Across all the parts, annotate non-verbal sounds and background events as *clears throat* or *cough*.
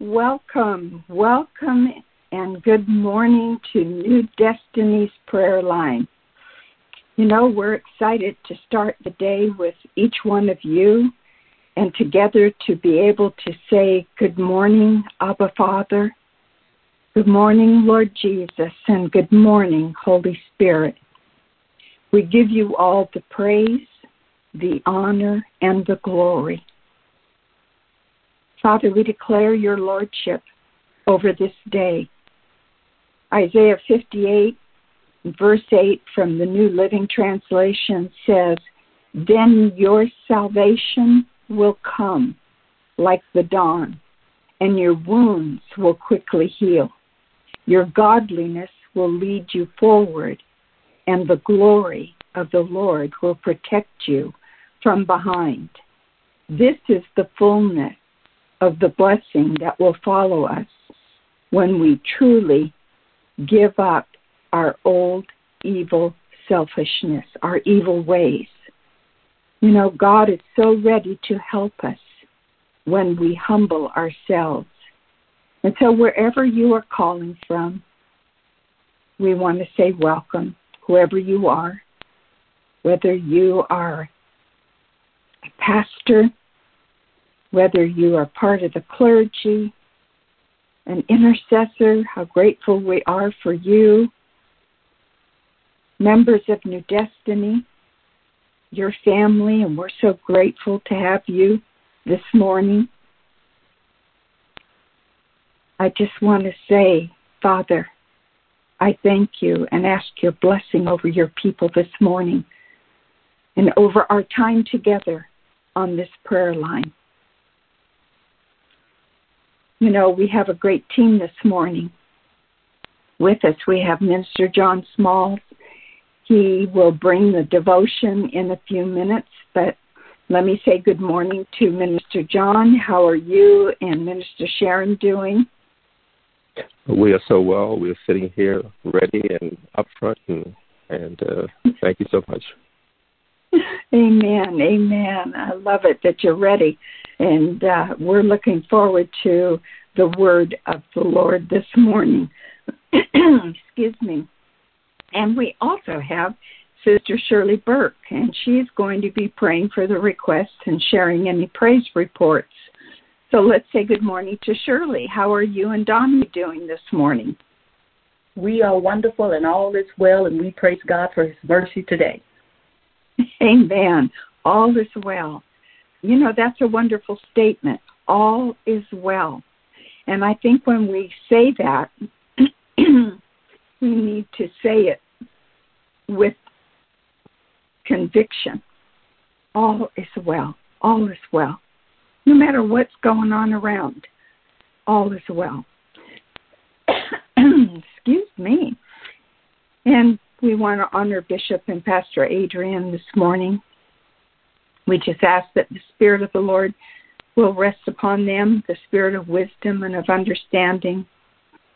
Welcome, welcome, and good morning to New Destiny's Prayer Line. You know, we're excited to start the day with each one of you and together to be able to say, Good morning, Abba Father. Good morning, Lord Jesus, and good morning, Holy Spirit. We give you all the praise, the honor, and the glory. Father, we declare your lordship over this day. Isaiah 58, verse 8 from the New Living Translation says, Then your salvation will come like the dawn, and your wounds will quickly heal. Your godliness will lead you forward, and the glory of the Lord will protect you from behind. This is the fullness of the blessing that will follow us when we truly give up our old evil selfishness, our evil ways. You know, God is so ready to help us when we humble ourselves. And so, wherever you are calling from, we want to say welcome, whoever you are, whether you are a pastor, whether you are part of the clergy, an intercessor, how grateful we are for you, members of New Destiny, your family, and we're so grateful to have you this morning. I just want to say, Father, I thank you and ask your blessing over your people this morning and over our time together on this prayer line. You know, we have a great team this morning. With us, we have Minister John Smalls. He will bring the devotion in a few minutes, but let me say good morning to Minister John. How are you and Minister Sharon doing? We are so well. We are sitting here ready and up front, and, and uh, thank you so much. *laughs* Amen. Amen. I love it that you're ready. And uh, we're looking forward to the word of the Lord this morning. *clears throat* Excuse me. And we also have Sister Shirley Burke, and she's going to be praying for the requests and sharing any praise reports. So let's say good morning to Shirley. How are you and Donnie doing this morning? We are wonderful and all is well, and we praise God for His mercy today. *laughs* Amen. All is well. You know, that's a wonderful statement. All is well. And I think when we say that, *clears throat* we need to say it with conviction. All is well. All is well. No matter what's going on around, all is well. *clears throat* Excuse me. And we want to honor Bishop and Pastor Adrian this morning. We just ask that the Spirit of the Lord will rest upon them, the Spirit of wisdom and of understanding,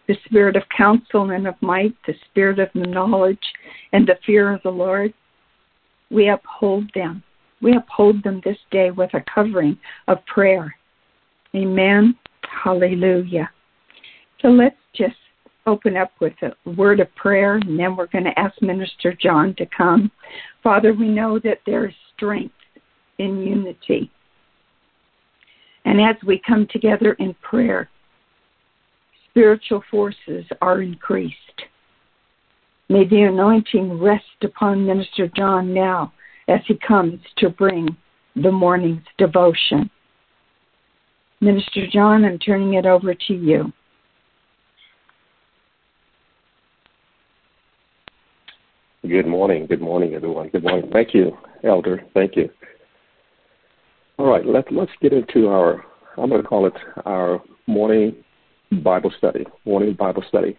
the Spirit of counsel and of might, the Spirit of knowledge and the fear of the Lord. We uphold them. We uphold them this day with a covering of prayer. Amen. Hallelujah. So let's just open up with a word of prayer, and then we're going to ask Minister John to come. Father, we know that there is strength in unity. And as we come together in prayer, spiritual forces are increased. May the anointing rest upon Minister John now as he comes to bring the morning's devotion. Minister John, I'm turning it over to you. Good morning. Good morning, everyone. Good morning. Thank you, Elder. Thank you. All right, let, let's get into our, I'm going to call it our morning Bible study, morning Bible study.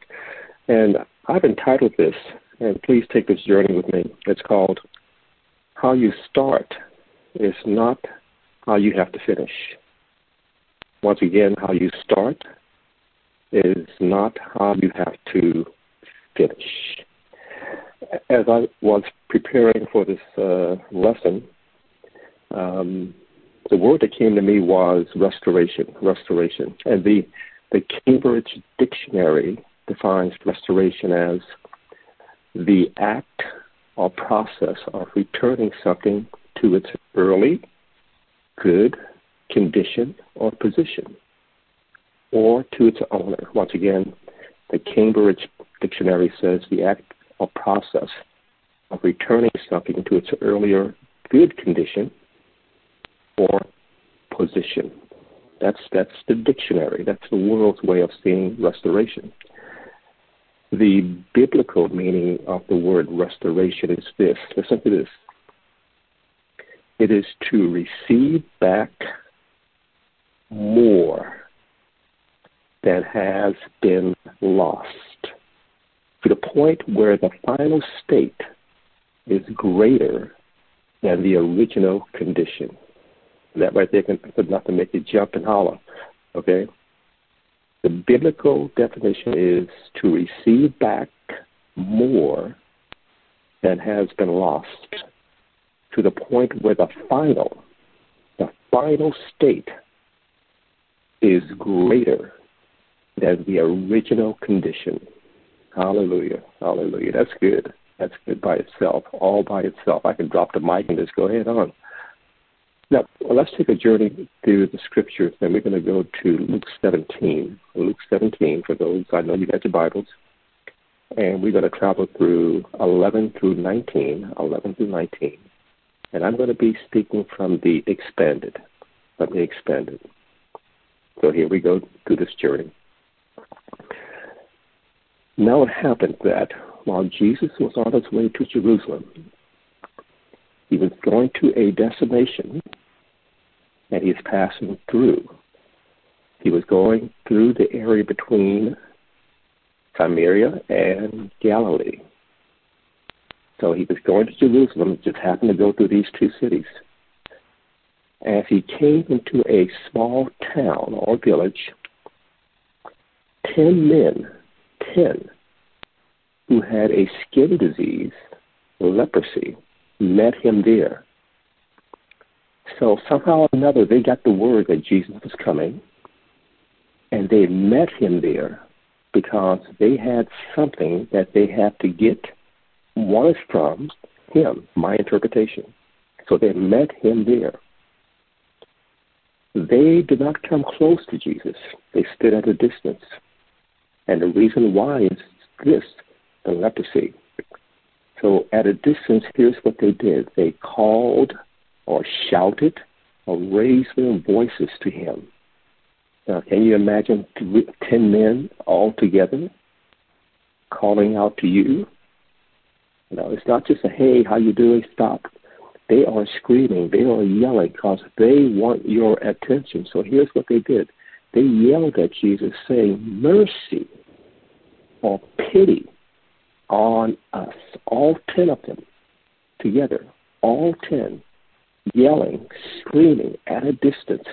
And I've entitled this, and please take this journey with me. It's called How You Start is Not How You Have to Finish. Once again, how you start is not how you have to finish as I was preparing for this uh, lesson, um, the word that came to me was restoration, restoration. And the The Cambridge Dictionary defines restoration as the act or process of returning something to its early, good condition or position, or to its owner. Once again, the Cambridge Dictionary says the act or process of returning something to its earlier good condition or position. That's that's the dictionary. That's the world's way of seeing restoration. The biblical meaning of the word restoration is this. Listen to this. It is to receive back more than has been lost to the point where the final state is greater than the original condition. That right there can enough to make you jump and holler. Okay? The biblical definition is to receive back more than has been lost to the point where the final, the final state is greater than the original condition. Hallelujah. Hallelujah. That's good. That's good by itself, all by itself. I can drop the mic and just go ahead on. Now, let's take a journey through the scriptures, and we're going to go to Luke 17. Luke 17, for those, I know you got your Bibles. And we're going to travel through 11 through 19, 11 through 19. And I'm going to be speaking from the expanded, from the expanded. So here we go through this journey. Now it happened that while Jesus was on his way to Jerusalem, he was going to a destination and he was passing through. He was going through the area between Samaria and Galilee. So he was going to Jerusalem, just happened to go through these two cities. As he came into a small town or village, ten men, ten, who had a skin disease, leprosy, met him there. So somehow or another, they got the word that Jesus was coming, and they met him there because they had something that they had to get was from him, my interpretation. So they met him there. They did not come close to Jesus. They stood at a distance. And the reason why is this the leprosy. So at a distance, here's what they did they called or shouted or raised their voices to him. Now, can you imagine ten men all together calling out to you? No, it's not just a hey, how you doing? Stop. They are screaming, they are yelling because they want your attention. So here's what they did. They yelled at Jesus saying, Mercy or pity on us, all ten of them together, all ten, yelling, screaming at a distance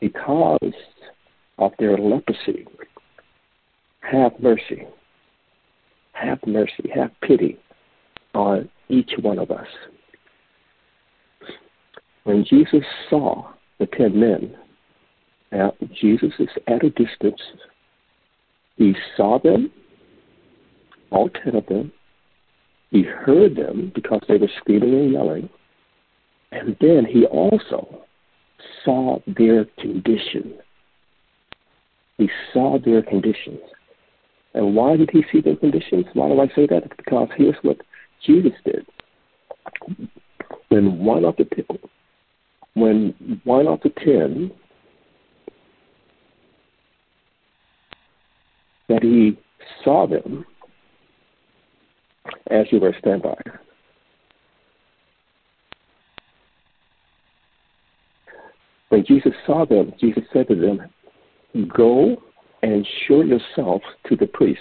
because of their leprosy. Have mercy. Have mercy. Have pity on each one of us. When Jesus saw the ten men, now Jesus is at a distance. He saw them all ten of them. He heard them because they were screaming and yelling. And then he also saw their condition. He saw their conditions. And why did he see their conditions? Why do I say that? Because here's what Jesus did. When one of the when one of the ten that he saw them as you were standby. When Jesus saw them, Jesus said to them, Go and show yourself to the priest.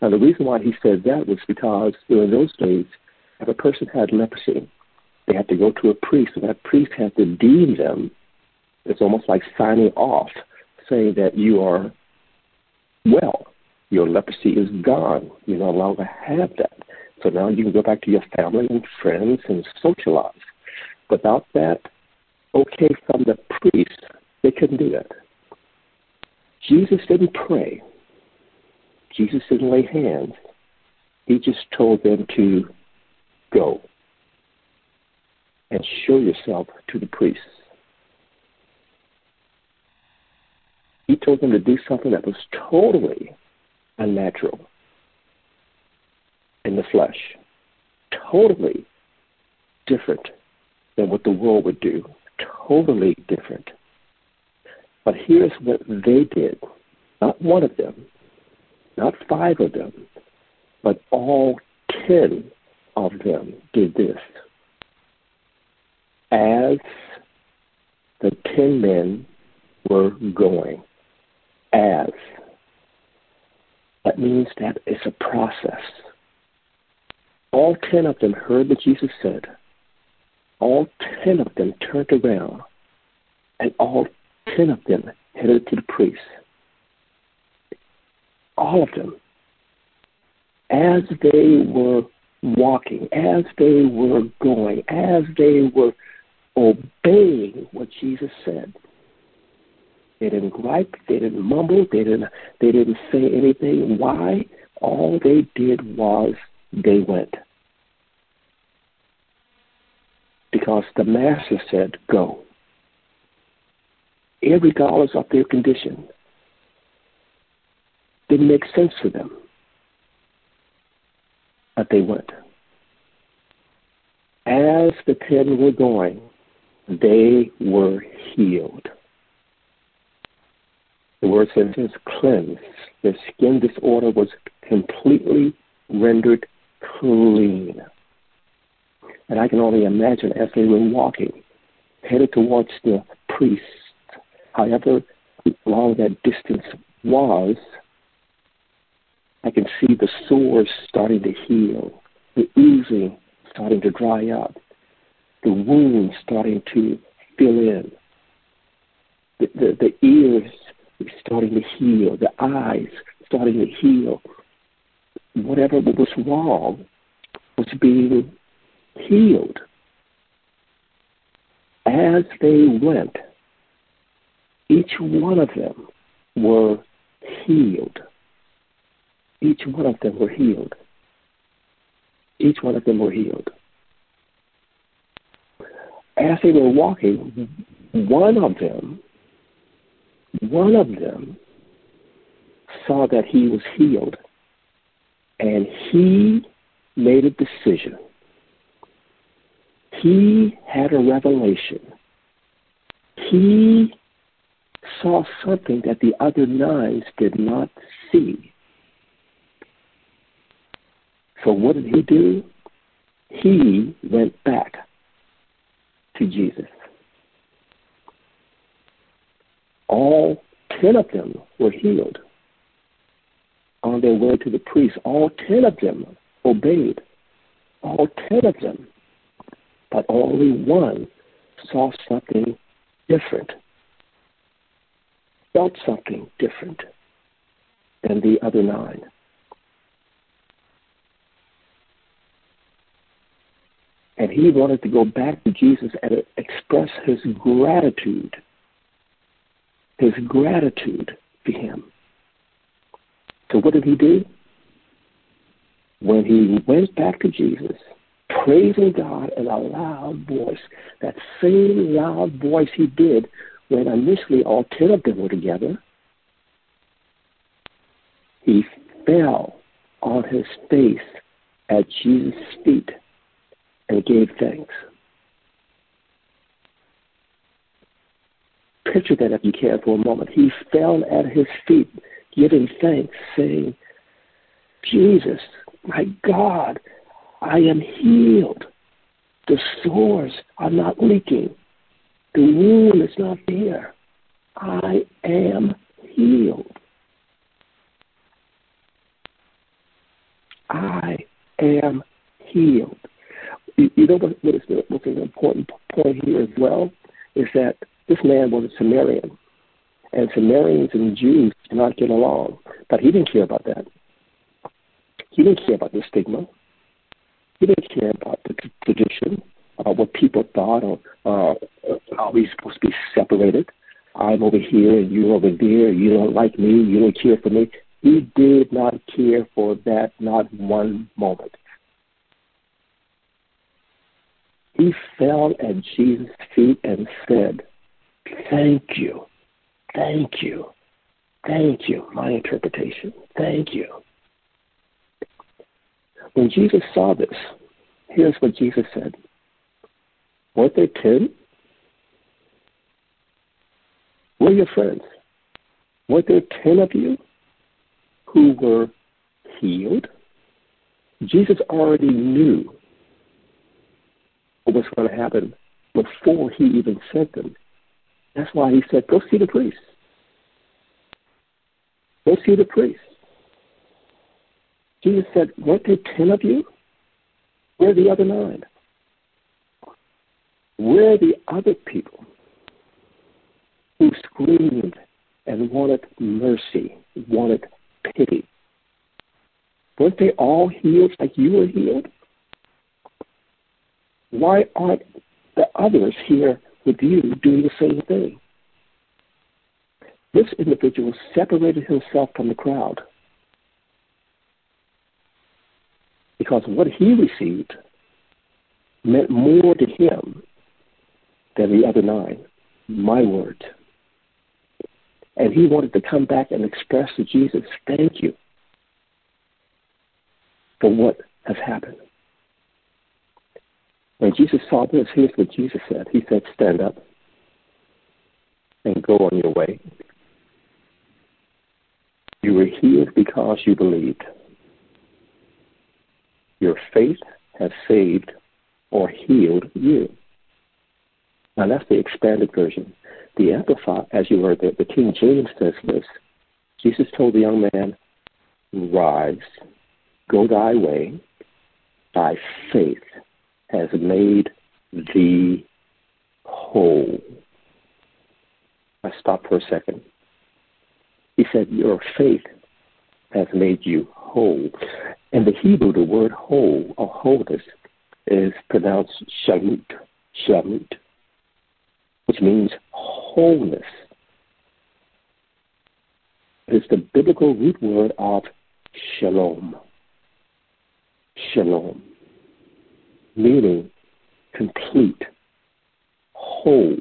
Now, the reason why he said that was because in those days, if a person had leprosy, they had to go to a priest, and that priest had to deem them. It's almost like signing off, saying that you are well. Your leprosy is gone. Not allowed to have that. So now you can go back to your family and friends and socialize. Without that okay from the priest, they couldn't do that. Jesus didn't pray. Jesus didn't lay hands. He just told them to go and show yourself to the priests. He told them to do something that was totally unnatural in the flesh, totally different than what the world would do, totally different. But here's what they did not one of them, not five of them, but all ten of them did this. As the ten men were going, as that means that it's a process. All ten of them heard what Jesus said. All ten of them turned around, and all ten of them headed to the priest. All of them. As they were walking, as they were going, as they were obeying what Jesus said. They didn't gripe, they didn't mumble, they didn't they didn't say anything. Why? All they did was they went. Because the master said, Go regardless of their condition. Didn't make sense to them. But they went. As the ten were going, they were healed. The word says it's cleansed. Their skin disorder was completely rendered clean. And I can only imagine as they were walking, headed towards the priest, however long that distance was, I can see the sores starting to heal, the oozing starting to dry up, the wounds starting to fill in, the, the, the ears starting to heal, the eyes starting to heal. Whatever was wrong was being healed. As they went, each one of them were healed. Each one of them were healed. Each one of them were healed. As they were walking, one of them, one of them saw that he was healed, and he made a decision. He had a revelation. He saw something that the other nines did not see. So what did he do? He went back to Jesus. All ten of them were healed on their way to the priest. All ten of them obeyed. All ten of them. But only one saw something different felt something different than the other nine. And he wanted to go back to Jesus and express his gratitude, his gratitude to him. So what did he do? When he went back to Jesus, praising God in a loud voice, that same loud voice he did when initially all ten of them were together, he fell on his face at Jesus' feet and gave thanks. Picture that if you can for a moment. He fell at his feet, giving thanks, saying, Jesus, my God, I am healed. The sores are not leaking. The wound is not there. I am healed. I am healed. You, know what, what is the, what's an important point here as well is that this man was a Samaritan, and Samaritans and Jews do not get along. But he didn't care about that. He didn't care about the stigma. He didn't care about the tradition uh, what people thought or uh, are we supposed to be separated. I'm over here and you're over there. You don't like me. You don't care for me. He did not care for that, not one moment. He fell at Jesus' feet and said, Thank you. Thank you. Thank you. My interpretation. Thank you. When Jesus saw this, here's what Jesus said. Weren't there ten? Were your friends? Weren't there ten of you who were healed? Jesus already knew what was going to happen before he even sent them. That's why he said, Go see the priest. Go see the priest. Jesus said, Weren't there ten of you? Where are the other nine? Where are the other people who screamed and wanted mercy, wanted pity? Weren't they all healed like you were healed? Why aren't the others here with you doing the same thing? This individual separated himself from the crowd because what he received meant more to him than the other nine. My word. And he wanted to come back and express to Jesus, thank you for what has happened. When Jesus saw this, here's what Jesus said. He said, Stand up and go on your way. You were healed because you believed. Your faith has saved or healed you. Now that's the expanded version. The Amplified, as you heard, the, the King James says this. Jesus told the young man, Rise, go thy way, thy faith has made thee whole. I stopped for a second. He said, Your faith has made you whole. In the Hebrew, the word whole or wholeness is pronounced shamut, shamut, which means wholeness. It is the biblical root word of shalom. Shalom meaning complete, whole.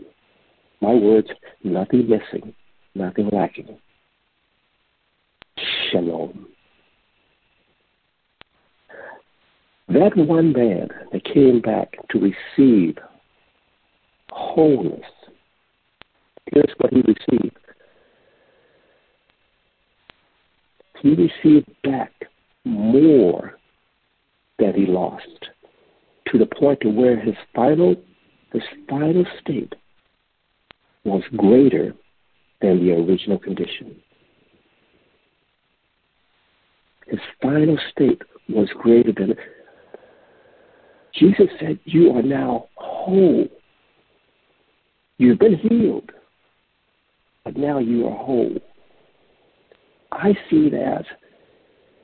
My words, nothing missing, nothing lacking. Shalom. That one man that came back to receive wholeness, here's what he received. He received back more than he lost to the point to where his final his final state was greater than the original condition. His final state was greater than Jesus said, You are now whole. You've been healed, but now you are whole. I see it as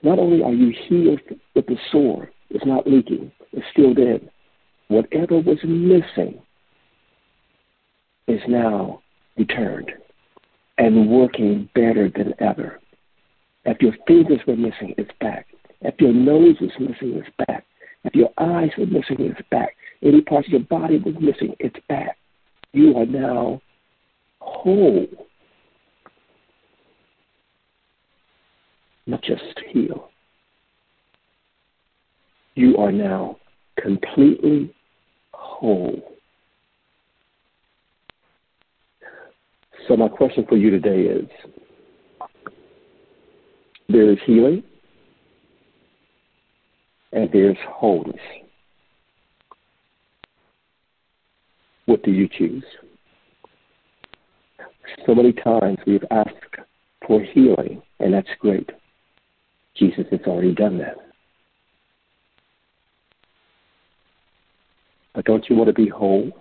not only are you healed with the sore, it's not leaking, is still there. Whatever was missing is now returned and working better than ever. If your fingers were missing, it's back. If your nose was missing, it's back. If your eyes were missing, it's back. Any parts of your body was missing, it's back. You are now whole. Not just healed. You are now completely whole. So, my question for you today is there is healing and there's wholeness. What do you choose? So many times we've asked for healing, and that's great. Jesus has already done that. But don't you want to be whole?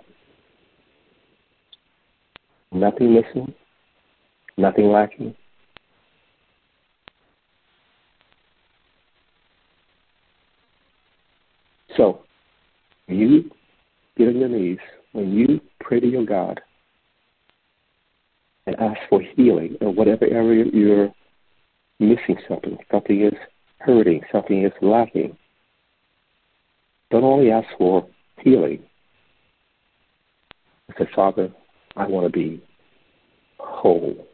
Nothing missing, nothing lacking. So, when you get on your knees, when you pray to your God, and ask for healing in whatever area you're missing something, something is hurting, something is lacking. Don't only ask for healing. I said, Father, I want to be whole.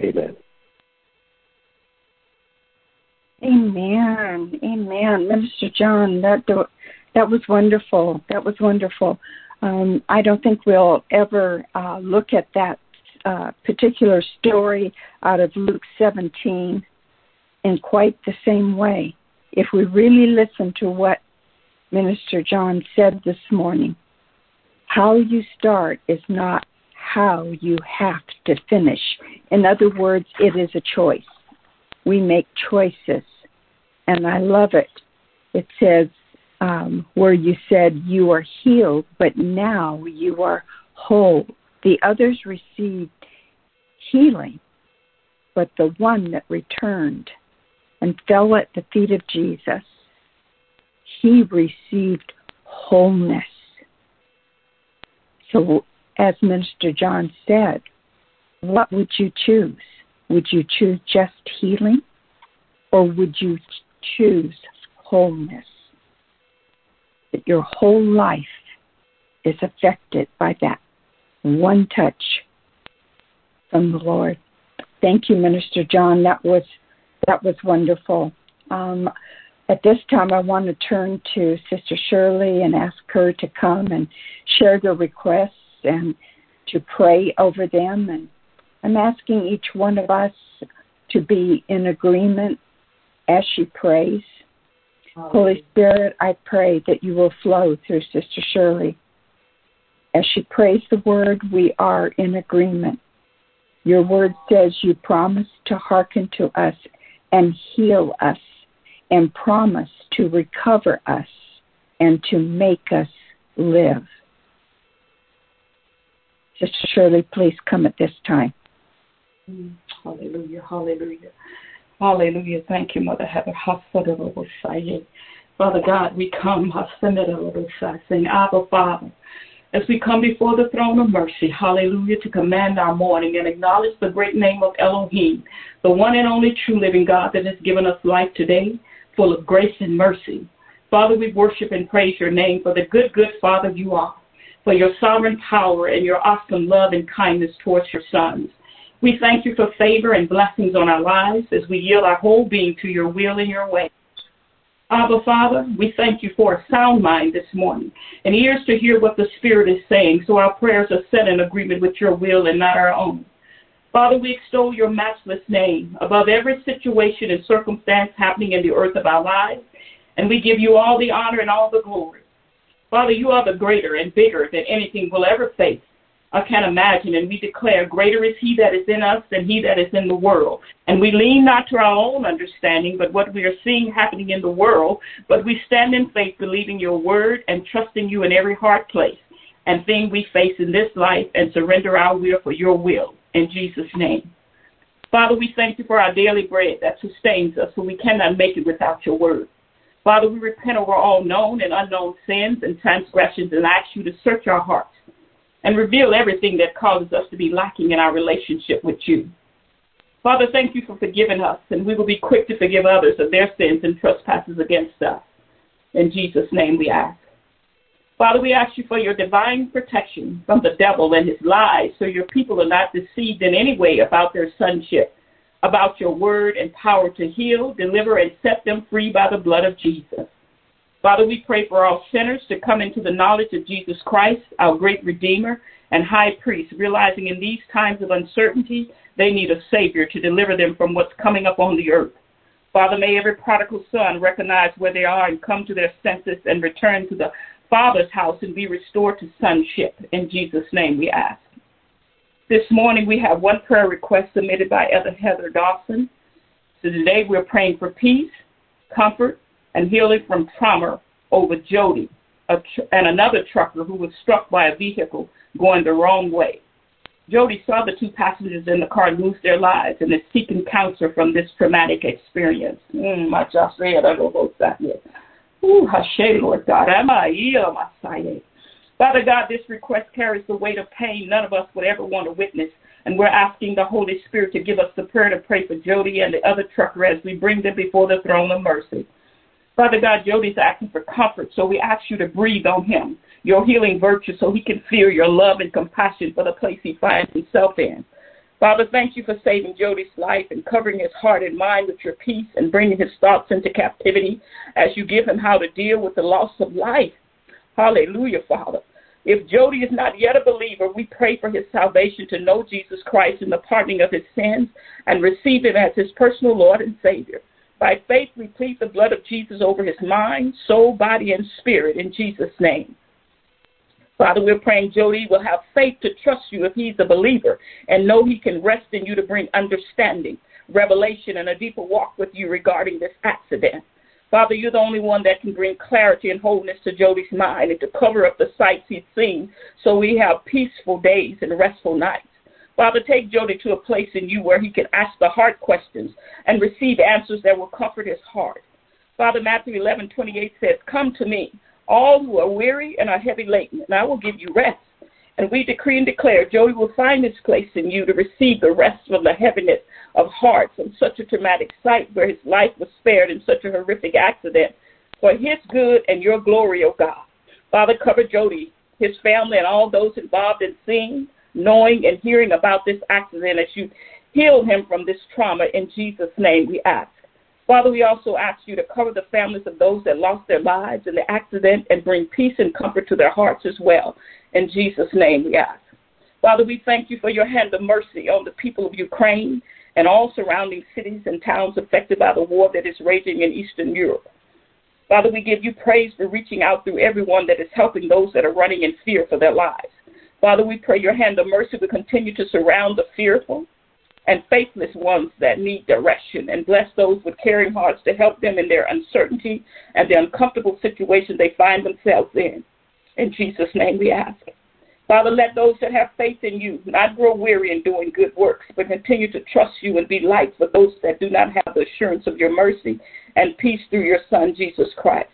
Amen. Amen. Amen. Minister John, that that was wonderful. That was wonderful. Um, I don't think we'll ever uh, look at that uh, particular story out of Luke 17 in quite the same way. If we really listen to what Minister John said this morning, how you start is not how you have to finish. In other words, it is a choice. We make choices. And I love it. It says, um, where you said you are healed, but now you are whole. The others received healing, but the one that returned and fell at the feet of Jesus, he received wholeness. So, as Minister John said, what would you choose? Would you choose just healing or would you choose wholeness? That your whole life is affected by that one touch from the Lord. Thank you, Minister John. That was that was wonderful. Um, at this time, I want to turn to Sister Shirley and ask her to come and share the requests and to pray over them. And I'm asking each one of us to be in agreement as she prays. Holy Spirit, I pray that you will flow through Sister Shirley. As she prays the word, we are in agreement. Your word says you promise to hearken to us and heal us and promise to recover us and to make us live. Sister Shirley, please come at this time. Mm, hallelujah, hallelujah. Hallelujah. Thank you, Mother Heather. Father God, we come, saying, Abba, Father, as we come before the throne of mercy, hallelujah, to command our morning and acknowledge the great name of Elohim, the one and only true living God that has given us life today, full of grace and mercy. Father, we worship and praise your name for the good, good Father you are, for your sovereign power and your awesome love and kindness towards your sons. We thank you for favor and blessings on our lives as we yield our whole being to your will and your way. Abba, Father, we thank you for a sound mind this morning and ears to hear what the Spirit is saying so our prayers are set in agreement with your will and not our own. Father, we extol your matchless name above every situation and circumstance happening in the earth of our lives, and we give you all the honor and all the glory. Father, you are the greater and bigger than anything we'll ever face I can imagine, and we declare, Greater is he that is in us than he that is in the world. And we lean not to our own understanding, but what we are seeing happening in the world, but we stand in faith, believing your word and trusting you in every hard place and thing we face in this life, and surrender our will for your will. In Jesus' name. Father, we thank you for our daily bread that sustains us, for we cannot make it without your word. Father, we repent over all known and unknown sins and transgressions and ask you to search our hearts and reveal everything that causes us to be lacking in our relationship with you. Father, thank you for forgiving us, and we will be quick to forgive others of their sins and trespasses against us. In Jesus' name we ask. Father, we ask you for your divine protection from the devil and his lies so your people are not deceived in any way about their sonship, about your word and power to heal, deliver, and set them free by the blood of Jesus. Father, we pray for all sinners to come into the knowledge of Jesus Christ, our great Redeemer and High Priest, realizing in these times of uncertainty they need a Savior to deliver them from what's coming up on the earth. Father, may every prodigal son recognize where they are and come to their senses and return to the Father's house and be restored to sonship. In Jesus' name we ask. This morning we have one prayer request submitted by Elder Heather Dawson. So today we're praying for peace, comfort, and healing from trauma over Jody, tr- and another trucker who was struck by a vehicle going the wrong way. Jody saw the two passengers in the car lose their lives and is seeking counsel from this traumatic experience. Mm, my Ooh, Hashem, Lord God. Am I Messiah? Father God, this request carries the weight of pain none of us would ever want to witness. And we're asking the Holy Spirit to give us the prayer to pray for Jody and the other trucker as we bring them before the throne of mercy. Father God, Jody's asking for comfort, so we ask you to breathe on him, your healing virtue, so he can feel your love and compassion for the place he finds himself in. Father, thank you for saving Jody's life and covering his heart and mind with your peace and bringing his thoughts into captivity as you give him how to deal with the loss of life. Hallelujah, Father. If Jody is not yet a believer, we pray for his salvation to know Jesus Christ and the pardoning of his sins and receive him as his personal Lord and Savior. By faith, we plead the blood of Jesus over his mind, soul, body, and spirit in Jesus' name. Father, we're praying Jody will have faith to trust you if he's a believer and know he can rest in you to bring understanding, revelation, and a deeper walk with you regarding this accident. Father, you're the only one that can bring clarity and wholeness to Jody's mind and to cover up the sights he's seen so we have peaceful days and restful nights. Father, take Jody to a place in you where he can ask the hard questions and receive answers that will comfort his heart. Father, Matthew 11, 28 says, Come to me, all who are weary and are heavy laden, and I will give you rest. And we decree and declare Jody will find his place in you to receive the rest from the heaviness of heart from such a traumatic sight where his life was spared in such a horrific accident for his good and your glory, O oh God. Father, cover Jody, his family, and all those involved in seeing, knowing, and hearing about this accident as you heal him from this trauma. In Jesus' name we ask. Father, we also ask you to cover the families of those that lost their lives in the accident and bring peace and comfort to their hearts as well. In Jesus' name we ask. Father, we thank you for your hand of mercy on the people of Ukraine and all surrounding cities and towns affected by the war that is raging in Eastern Europe. Father, we give you praise for reaching out through everyone that is helping those that are running in fear for their lives. Father, we pray your hand of mercy will continue to surround the fearful and faithless ones that need direction and bless those with caring hearts to help them in their uncertainty and the uncomfortable situation they find themselves in. In Jesus' name we ask. Father, let those that have faith in you not grow weary in doing good works, but continue to trust you and be light for those that do not have the assurance of your mercy and peace through your Son, Jesus Christ.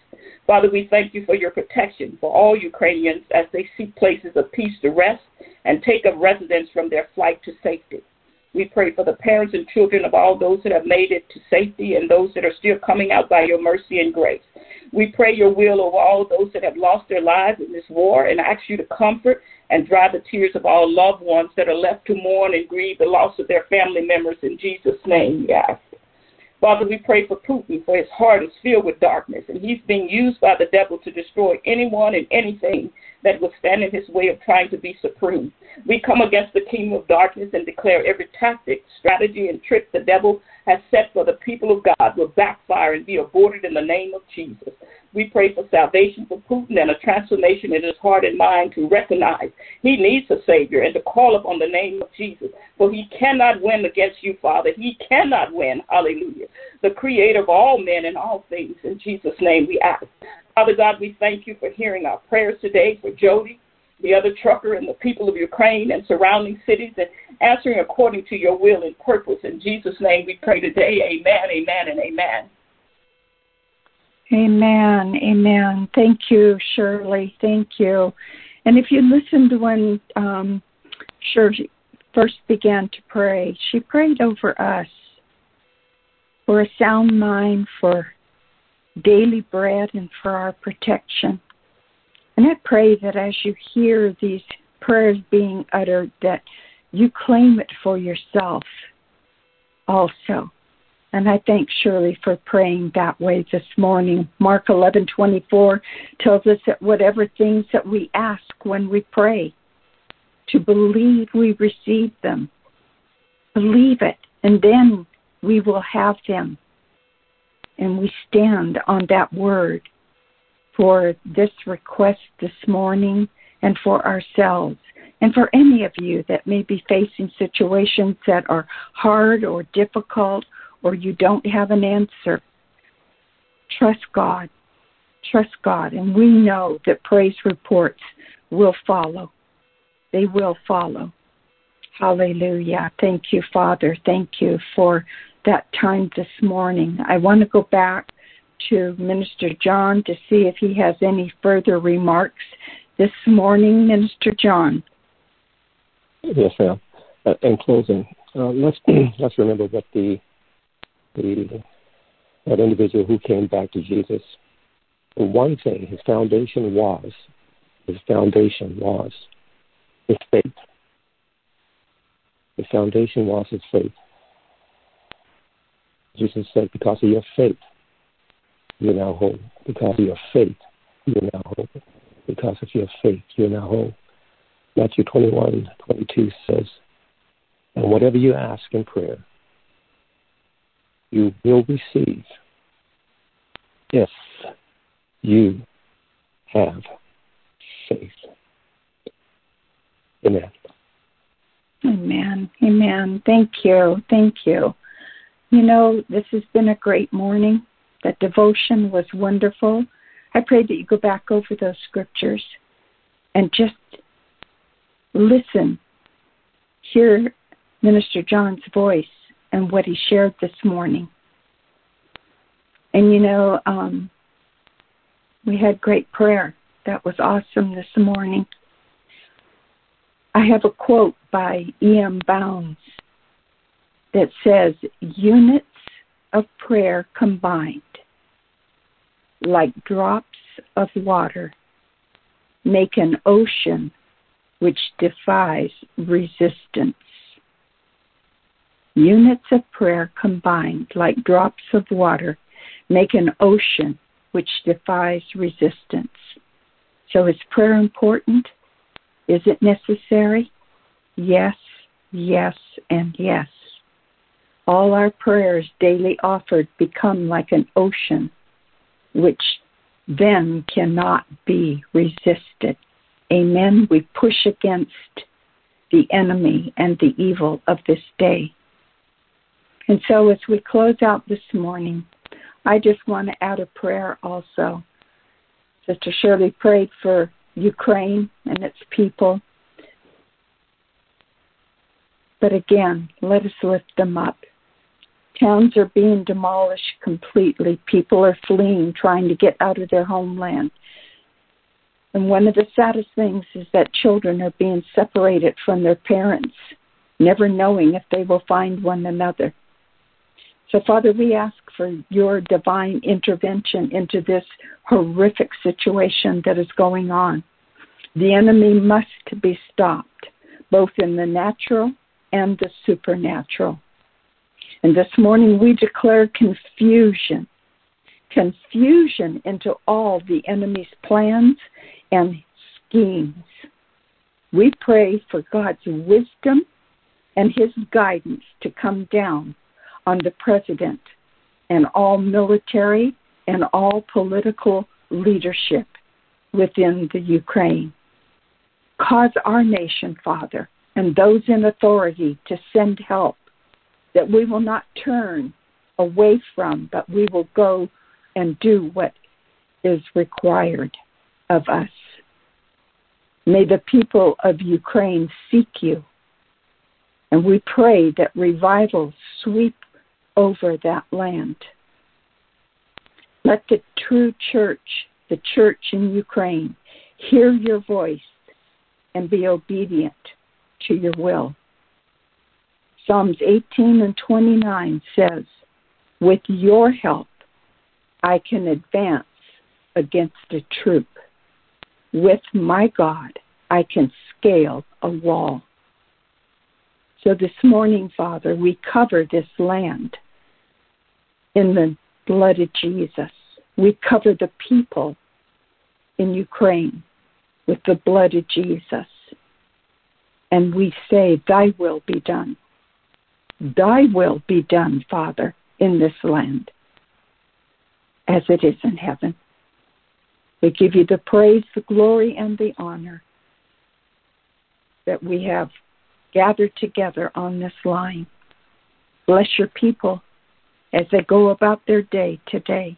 Father, we thank you for your protection for all Ukrainians as they seek places of peace to rest and take up residence from their flight to safety. We pray for the parents and children of all those that have made it to safety and those that are still coming out by your mercy and grace. We pray your will over all those that have lost their lives in this war and ask you to comfort and dry the tears of all loved ones that are left to mourn and grieve the loss of their family members. In Jesus' name, we ask. Father, we pray for Putin, for his heart is filled with darkness, and he's being used by the devil to destroy anyone and anything that will stand in his way of trying to be supreme. We come against the kingdom of darkness and declare every tactic, strategy, and trick the devil has set for the people of God will backfire and be aborted in the name of Jesus. We pray for salvation for Putin and a transformation in his heart and mind to recognize he needs a Savior and to call upon the name of Jesus. For he cannot win against you, Father. He cannot win. Hallelujah. The creator of all men and all things. In Jesus' name we ask. Father God, we thank you for hearing our prayers today for Jody, the other trucker, and the people of Ukraine and surrounding cities and answering according to your will and purpose. In Jesus' name we pray today. Amen, amen, and amen. Amen. Amen. Thank you, Shirley. Thank you. And if you listened when um, Shirley first began to pray, she prayed over us for a sound mind, for daily bread, and for our protection. And I pray that as you hear these prayers being uttered, that you claim it for yourself also and I thank Shirley for praying that way this morning. Mark 11:24 tells us that whatever things that we ask when we pray, to believe we receive them. Believe it, and then we will have them. And we stand on that word for this request this morning and for ourselves. And for any of you that may be facing situations that are hard or difficult or you don't have an answer, trust God. Trust God. And we know that praise reports will follow. They will follow. Hallelujah. Thank you, Father. Thank you for that time this morning. I want to go back to Minister John to see if he has any further remarks this morning, Minister John? Yes, ma'am. Uh, in closing, uh, let's *clears throat* let's remember that the the that individual who came back to Jesus, one thing his foundation was, his foundation was his faith. His foundation was his faith. Jesus said, "Because of your faith, you're now whole. Because of your faith, you're now whole. Because of your faith, you're now whole." Matthew 21, 22 says, And whatever you ask in prayer, you will receive if you have faith. Amen. Amen. Amen. Thank you. Thank you. You know, this has been a great morning. That devotion was wonderful. I pray that you go back over those scriptures and just listen, hear Minister John's voice and what he shared this morning. And you know, um, we had great prayer. That was awesome this morning. I have a quote by E.M. Bounds that says, Units of prayer combined, like drops of water, make an ocean which defies resistance. Units of prayer combined, like drops of water, make an ocean which defies resistance. So, is prayer important? Is it necessary? Yes, yes, and yes. All our prayers daily offered become like an ocean which then cannot be resisted. Amen. We push against the enemy and the evil of this day. And so, as we close out this morning, I just want to add a prayer also. Sister Shirley prayed for Ukraine and its people. But again, let us lift them up. Towns are being demolished completely. People are fleeing, trying to get out of their homeland. And one of the saddest things is that children are being separated from their parents, never knowing if they will find one another. So, Father, we ask for your divine intervention into this horrific situation that is going on. The enemy must be stopped, both in the natural and the supernatural. And this morning we declare confusion, confusion into all the enemy's plans and schemes. We pray for God's wisdom and his guidance to come down on the president and all military and all political leadership within the Ukraine. Cause our nation, Father, and those in authority to send help, that we will not turn away from, but we will go and do what is required of us. May the people of Ukraine seek you. And we pray that revival sweep over that land. Let the true church, the church in Ukraine, hear your voice and be obedient to your will. Psalms 18 and 29 says, With your help, I can advance against a troop. With my God, I can scale a wall. So this morning, Father, we cover this land in the blood of Jesus. We cover the people in Ukraine with the blood of Jesus. And we say, Thy will be done. Thy will be done, Father, in this land as it is in heaven. We give you the praise, the glory, and the honor that we have gathered together on this line. Bless your people as they go about their day today.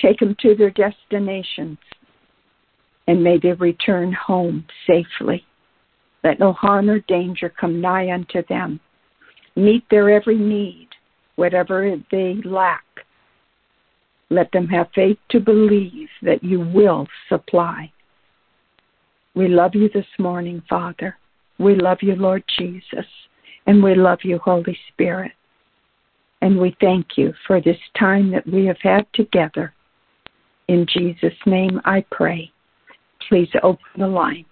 Take them to their destinations and may they return home safely. Let no harm or danger come nigh unto them. Meet their every need, whatever they lack let them have faith to believe that you will supply. We love you this morning, Father. We love you, Lord Jesus. And we love you, Holy Spirit. And we thank you for this time that we have had together. In Jesus' name I pray. Please open the line.